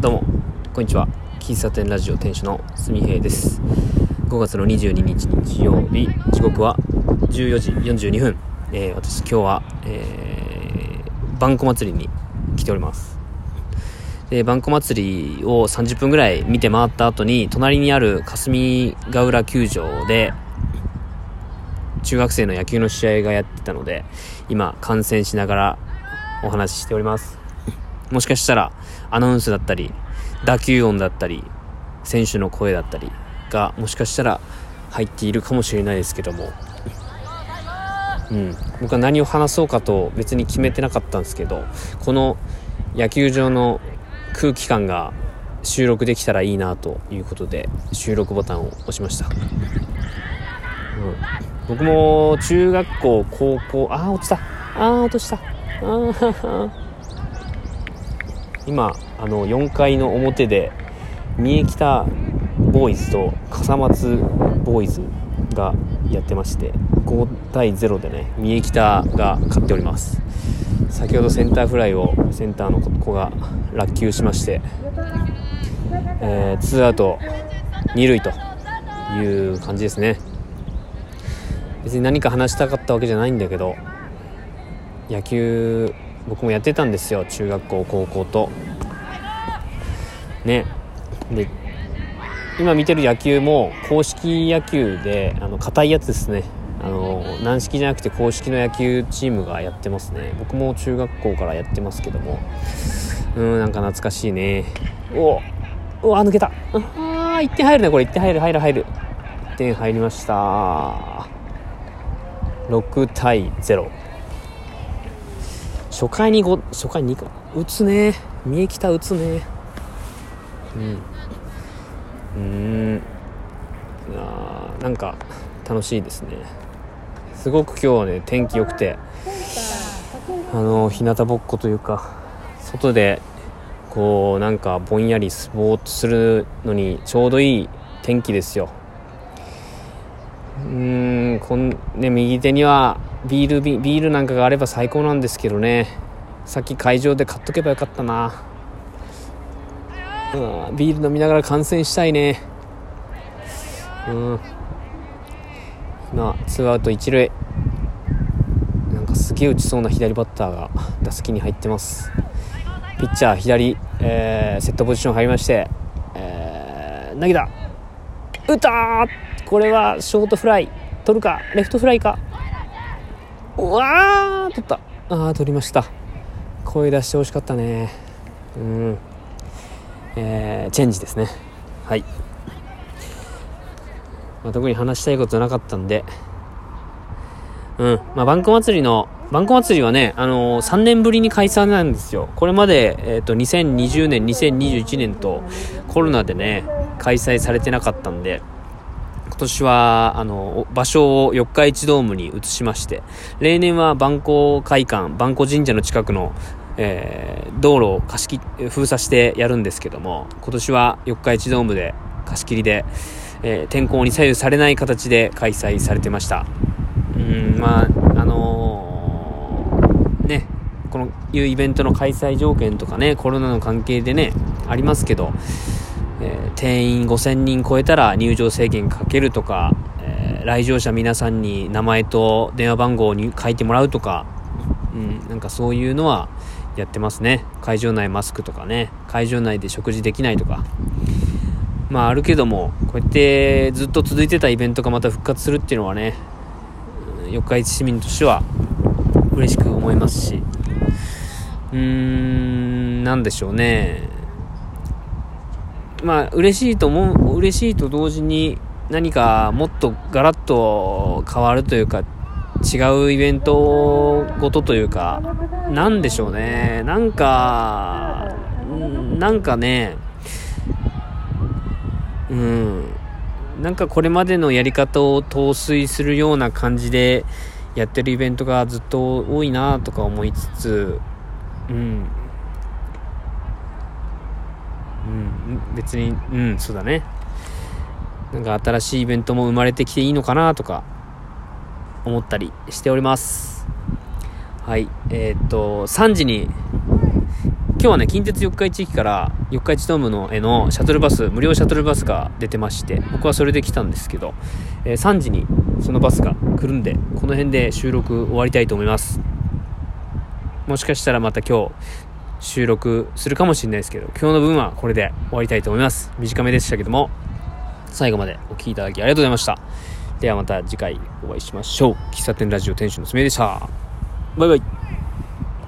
どうもこんにちは。喫茶店ラジオ店主のすみへいです。5月の22日日曜日時刻は14時42分、えー、私今日は、えー、バンコ祭りに来ております。でバンコ祭りを30分ぐらい見て回った後に隣にある霞ヶ浦球場で中学生の野球の試合がやってたので今観戦しながらお話ししております。もしかしたらアナウンスだったり打球音だったり選手の声だったりがもしかしたら入っているかもしれないですけども、うん、僕は何を話そうかと別に決めてなかったんですけどこの野球場の空気感が収録できたらいいなということで収録ボタンを押しました、うん、僕も中学校高校ああ落ちた。ああ落とした。ああ今あの4階の表で三重北ボーイズと笠松ボーイズがやってまして5対0でね三重北が勝っております。先ほどセンターフライをセンターの子が落球しまして、えー、ツーアウト2塁という感じですね。別に何か話したかったわけじゃないんだけど野球僕もやってたんですよ中学校高校と。ね。で今見てる野球も公式野球であの硬いやつですね。あの軟式じゃなくて公式の野球チームがやってますね。僕も中学校からやってますけども。うんなんか懐かしいね。おお抜けた。ああ1点入るねこれ。1点入る入る入る。1点入りました。6対0初回に5初回に打つね。三重北打つね。うん。うん。あなんか楽しいですね。すごく今日はね天気良くて。あの日向ぼっこというか外でこうなんかぼんやりスぼーっとするのにちょうどいい天気ですよ。うーんこんね右手にはビールビールなんかがあれば最高なんですけどね。さっき会場で買っとけばよかったな。うんビール飲みながら観戦したいね。うん。今ツーアウト一塁。なんかすげえ打ちそうな左バッターが打席に入ってます。ピッチャー左、えー、セットポジション入りまして、えー、投げた。打ったこれはショートフライ取るかレフトフライか。うわー取った。ああ取りました。声出してほしかったね。うん。えー、チェンジですね。はい、まあ、特に話したいことなかったんで。うん。まあバンコ祭りのバンコ祭りはね、あのー、3年ぶりに開催なんですよ。これまで、えっ、ー、と、2020年、2021年とコロナでね、開催されてなかったんで、年は、あの、場所を四日市ドームに移しまして、例年は万光会館、万光神社の近くの、えー、道路を貸し切封鎖してやるんですけども、今年は四日市ドームで貸し切りで、えー、天候に左右されない形で開催されてました。うん、まあ、あのー、ね、このいうイベントの開催条件とかね、コロナの関係でね、ありますけど、えー、定員5000人超えたら入場制限かけるとか、えー、来場者皆さんに名前と電話番号に書いてもらうとか、うん、なんかそういうのはやってますね。会場内マスクとかね、会場内で食事できないとか。まああるけども、こうやってずっと続いてたイベントがまた復活するっていうのはね、四日市市民としては嬉しく思いますし、うーん、なんでしょうね。まあ、嬉しいと思う、嬉しいと同時に何かもっとガラッと変わるというか、違うイベントごとというか、なんでしょうね。なんか、なんかね、うん、なんかこれまでのやり方を陶酔するような感じでやってるイベントがずっと多いなとか思いつつ、うん、うん、別に、うん、そうだね。なんか新しいイベントも生まれてきていいのかなとか思ったりしております。はい。えー、っと、3時に今日はね、近鉄四日市駅から四日市ドームのへのシャトルバス、無料シャトルバスが出てまして、僕はそれで来たんですけど、えー、3時にそのバスが来るんで、この辺で収録終わりたいと思います。もしかしたらまた今日収録するかもしれないですけど、今日の分はこれで終わりたいと思います。短めでしたけども、最後までお聴きいただきありがとうございました。ではまた次回お会いしましょう。喫茶店ラジオ店主のすめでした。バイバイ。